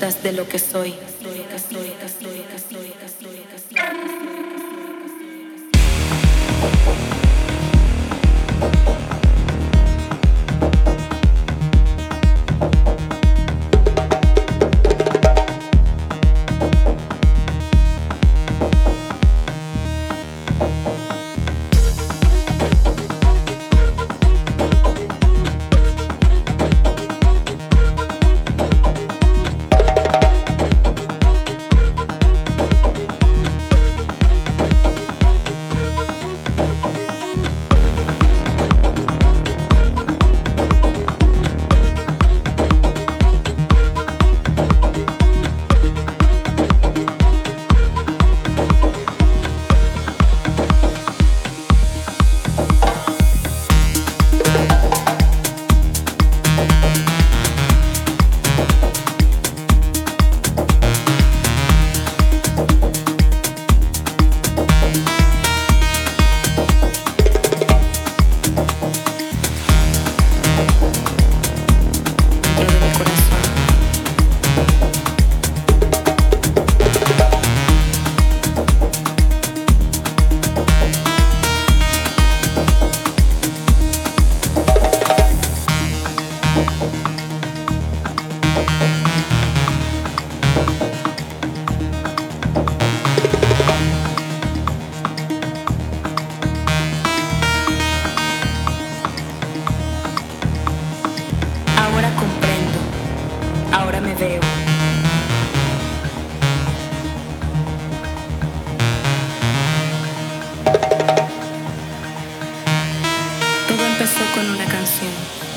de lo que soy. De lo que soy.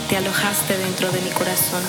te alojaste dentro de mi corazón.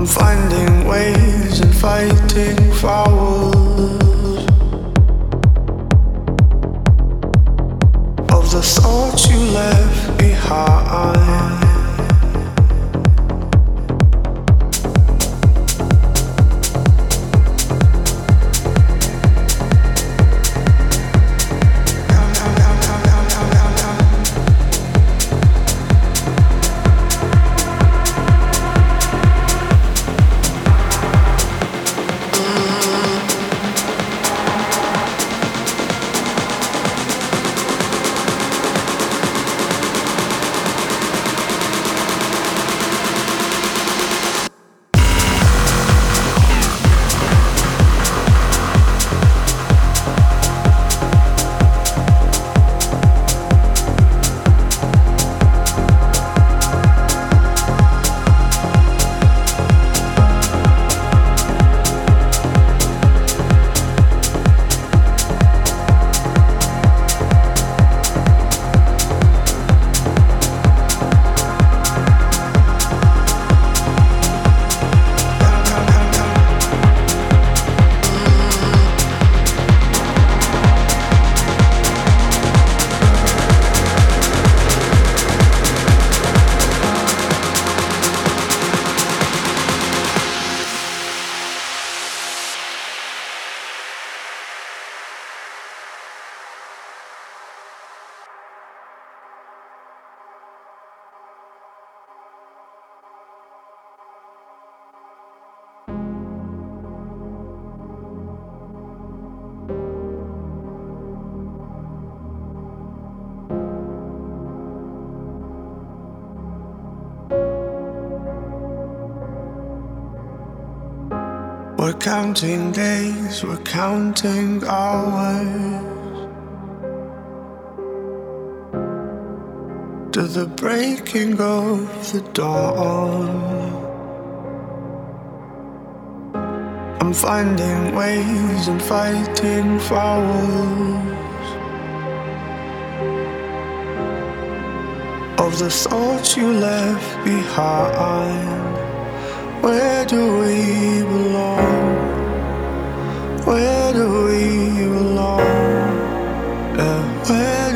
I'm finding ways and fighting fouls of the thoughts you left behind. We're counting days, we're counting hours. To the breaking of the dawn. I'm finding ways and fighting fouls of the thoughts you left behind. Where do we belong? Where do we belong? Uh, where